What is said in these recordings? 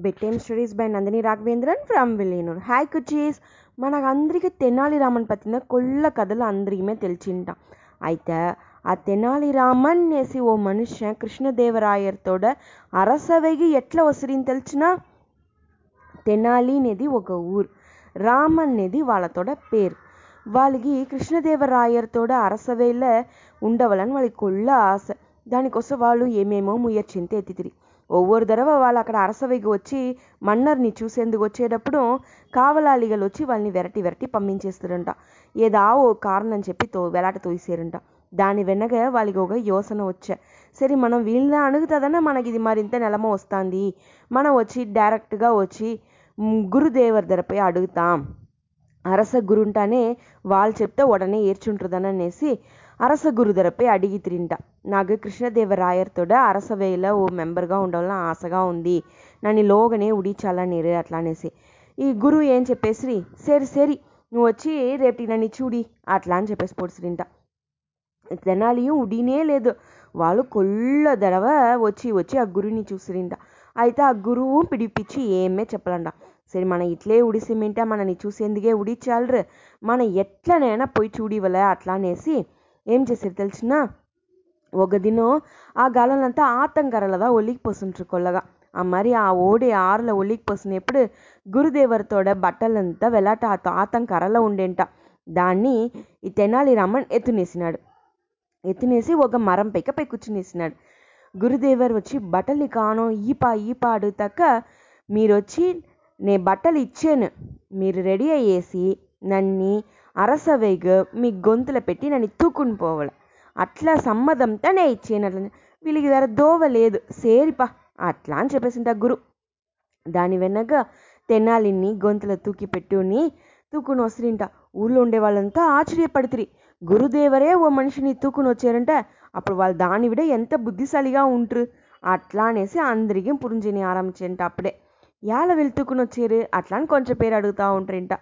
bedtime stories by Nandini Raghavendran from Villenur. Hi cuties మనకందరికీ తెనాలి రామన్ పற்றிన కొల్ల కథలు అందరికీ తెలిసింటాం. అయితే ఆ తెనాలిరామన్ అనేసి ఓ మనుష్యన్ కృష్ణదేవరాయర్తోడ అరసవగి ఎట్లా వసిరిని తెలిసిన? తెనాలి అనేది ఒక ఊరు. రామన్ అనేది వాళ్ళతోడ పేరు. వాళ్ళకి కృష్ణదేవరాయర్తోడ అరసవేల ఉండవాలని వాళ్ళకి కొల్ల ఆశ. దానికోసం వాళ్ళు ఏమేమో ముయర్చింత ఎత్తితిరి. ఒవ్వొరు దడవ వాళ్ళు అక్కడ అరసవైకి వచ్చి మన్నర్ని చూసేందుకు వచ్చేటప్పుడు కావలాలిగలు వచ్చి వాళ్ళని వెరటి వెరటి పంపించేస్తారంట. ఏదా ఓ కారణం చెప్పి తో వెలాట తోయిసేరంట దాని వెనక వాళ్ళకి ఒక యోసన వచ్చే. సరే మనం వీళ్ళని అణుగుతుందనే మనకి ఇది మరింత నెలమ వస్తుంది. మనం వచ్చి డైరెక్ట్గా వచ్చి గురుదేవర్ ధరపై అడుగుతాం. అరస గురుంటానే వాళ్ళు చెప్తే ఉడనే ఏర్చుంటుందని అనేసి అరస గురుధరపై అడిగి తిరింట నాకు కృష్ణదేవరాయర్తోడ అరసవేలో ఓ మెంబర్గా ఉండాలని ఆశగా ఉంది నన్ను లోగనే ఉడిచాలనేరు అట్లా అనేసి ఈ గురువు ఏం చెప్పేసి సరి సరి నువ్వు వచ్చి రేపు నన్ను చూడి అట్లా అని చెప్పేసి పొడిసిరింట తెనాలియం ఉడినే లేదు వాళ్ళు కొల్ల దడవ వచ్చి వచ్చి ఆ గురుని చూసిరింట అయితే ఆ గురువు పిడిపించి ఏమే చెప్పలంట సరే మన ఇట్లే ఉడిసిమింట మనని చూసేందుకే ఉడిచాలరు మన ఎట్లనైనా పోయి చూడివలే అట్లా అనేసి ఏం చేసారు తెలిసిన? ఒక దినం ఆ గాలంతా ఆతంకరలదా ఒలికి పోసుంటారు కొల్లగా. ఆ మరి ఆ ఓడి ఆరుల ఒలికి పోసినప్పుడు గురుదేవరితోడ బట్టలంతా వెలాట ఆతంకరలో ఉండేంట. దాన్ని ఈ తెనాలి రామన్ ఎత్తునేసినాడు. ఎత్తునేసి ఒక మరం పైక పై కూర్చునేసినాడు. గురుదేవర్ వచ్చి బట్టలు కాను ఈపా ఈపా అడుగుతాక మీరు వచ్చి నే బట్టలు ఇచ్చాను మీరు రెడీ అయ్యేసి నన్ని అరసవేగు మీ గొంతులో పెట్టి నన్ను తూకుని పోవాలి అట్లా సమ్మదంతా నే ఇచ్చాను అట్లా వీళ్ళకి ధర దోవ లేదు సేరిపా అట్లా అని చెప్పేసింట గురు దాని వెనక తెనాలిని గొంతులో తూకి పెట్టుని తూకుని వస్తుంట ఊళ్ళో ఉండే వాళ్ళంతా ఆశ్చర్యపడుతురి గురుదేవరే ఓ మనిషిని తూకుని వచ్చారంటే అప్పుడు వాళ్ళు దాని విడ ఎంత బుద్ధిశాలిగా ఉంటారు అట్లా అనేసి అందరికీ పురింజిని ఆరంభించేంట అప్పుడే యాల వెళ్తుకుని వచ్చారు అట్లా అని కొంచెం పేరు అడుగుతూ ఉంటారంట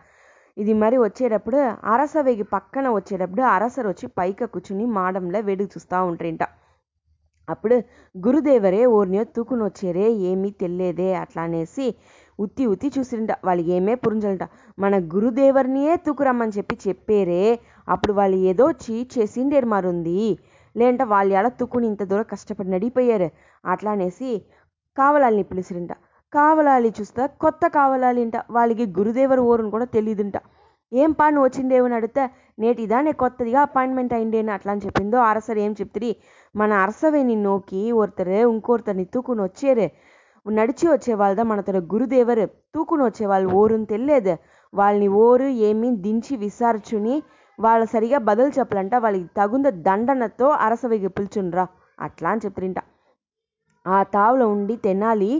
ఇది మరి వచ్చేటప్పుడు అరసవేగి పక్కన వచ్చేటప్పుడు అరసరు వచ్చి పైక కూర్చుని మాడంలో వేడుకు చూస్తూ ఉంటారంట అప్పుడు గురుదేవరే ఓర్నియో తూకుని వచ్చారే ఏమీ తెలియదే అట్లా అనేసి ఉత్తి ఉత్తి చూసిరింట. వాళ్ళు ఏమే పురింజలంట మన గురుదేవర్నియే తూకురమ్మని చెప్పి చెప్పేరే. అప్పుడు వాళ్ళు ఏదో చీ చేసిండేరు మరుంది. లేదంటే వాళ్ళు ఎలా తుక్కుని ఇంత దూరం కష్టపడి నడిపోయారు. అట్లా అనేసి కావాలని పిలిచిరింట కావలాలి చూస్తా కొత్త కావలాలి అంట. వాళ్ళకి గురుదేవర్ ఓరుని కూడా తెలియదుంట ఏం పా వచ్చిందేమని వచ్చిందేవని అడిగితే నేటి నే కొత్తదిగా అపాయింట్మెంట్ అయిండేను అట్లా అని చెప్పిందో అరసరు ఏం చెప్తుంది మన అరసవేని నోకి ఒరుతరు ఇంకొరుతరిని తూకుని వచ్చేరే. నడిచి వచ్చే వాళ్ళదా మనతో గురుదేవరు. తూకుని వచ్చే వాళ్ళు ఓరుని తెలియదు వాళ్ళని ఓరు ఏమి దించి విసార్చుని వాళ్ళ సరిగా బదులు చెప్పలంట. వాళ్ళకి తగుంద దండనతో అరసవేగి పిలుచుండ్రా. అట్లా అని చెప్తుంట ఆ తావులో ఉండి తెనాలి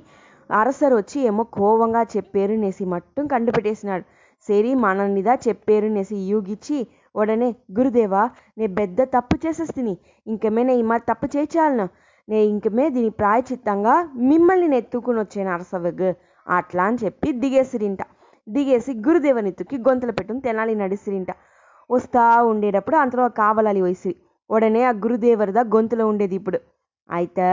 అరసరు వచ్చి ఏమో కోవంగా చెప్పారు నేసి మట్టుం కండుపెట్టేసినాడు. సరి మననిదా చెప్పారు నేసి యూగిచ్చి ఉడనే గురుదేవా నే పెద్ద తప్పు చేసేస్తిని. ఇంకమే నే ఈ తప్పు చేయించాలను నే ఇంకమే దీని ప్రాయచిత్తంగా మిమ్మల్ని నెత్తుకుని వచ్చాను అరసవగ్ అట్లా అని చెప్పి దిగేసిరింట. దిగేసి గురుదేవని ఎత్తుకి గొంతులు పెట్టుకుని తెనాలి నడిసిరింట. వస్తా ఉండేటప్పుడు అంతలో కావలాలి వయసి ఉడనే ఆ గురుదేవరిదా గొంతులో ఉండేది ఇప్పుడు. అయితే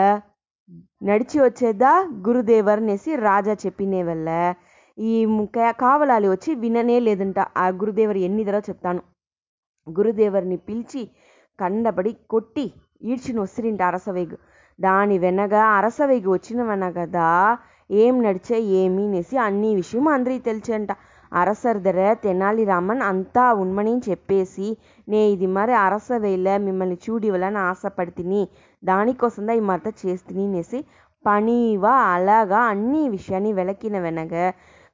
నడిచి వచ్చేదా గురుదేవర్ అనేసి రాజా చెప్పినే వల్ల ఈ కావలాలి వచ్చి విననే లేదంట. ఆ గురుదేవర్ ఎన్ని ధర చెప్తాను. గురుదేవర్ని పిలిచి కండబడి కొట్టి ఈడ్చిని వస్తురింట అరసవేగు. దాని వెనక అరసవేగి వచ్చిన వెనకదా ఏం నడిచే ఏమీ అనేసి అన్ని విషయం అందరికీ తెలిసంట. అరసర్ధర తెనాలిరామన్ అంతా ఉన్మని చెప్పేసి నే ఇది మరి అరసవేళ మిమ్మల్ని చూడి వెళ్ళని ఆశపడితిని దానికోసందా ఈ మరత చేస్తిని అనేసి பணிவா அழகா அன்னி விஷயாన్ని వెలకిన వెనక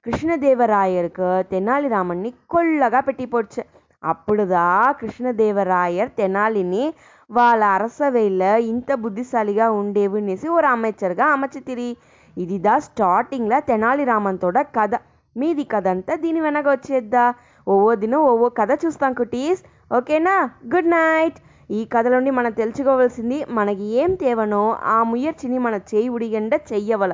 కృష్ణదేవరాయర్కు తెనాలిరామన్ని కొల్లగా పెట్టిపోడ్చు అప్పుడుదా కృష్ణదేవరాయర్ తెనాలిని వాళ్ళ అరసవేళ ఇంత బుద్ధిశాలిగా ఉండేవునేసి ஒரு அமைச்சர்గా అమర్చితిరి ఇదిదా స్టార్టింగ్లో తెనాలిరామన్తోட కథ మీది కథ అంతా దీని వెనక వచ్చేద్దా? ఓవో దినం ఓవో కథ చూస్తాం కుటీస్. ఓకేనా? Good night. ఈ కథలోని మనం తెలుసుకోవాల్సింది మనకి ఏం తేవనో ఆ ముయర్చిని మన చేయి ఉడిగండ చెయ్యవల.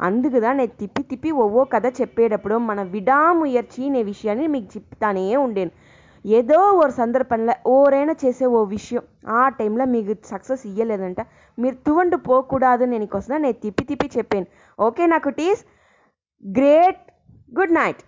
అందుకుదా నేను తిప్పి తిప్పి ఒవ్వో కథ చెప్పేటప్పుడు మన విడాముయర్చి అనే విషయాన్ని మీకు చెప్తానే ఉండేను. ఏదో ఓ సందర్భంలో ఓరైనా చేసే ఓ విషయం. ఆ టైంలో మీకు సక్సెస్ ఇయ్యలేదంట. మీరు తువండు పోకూడదు నేను కోసం నేను తిప్పి తిప్పి చెప్పాను. ఓకే నాకు టీస్ గ్రేట్. Good night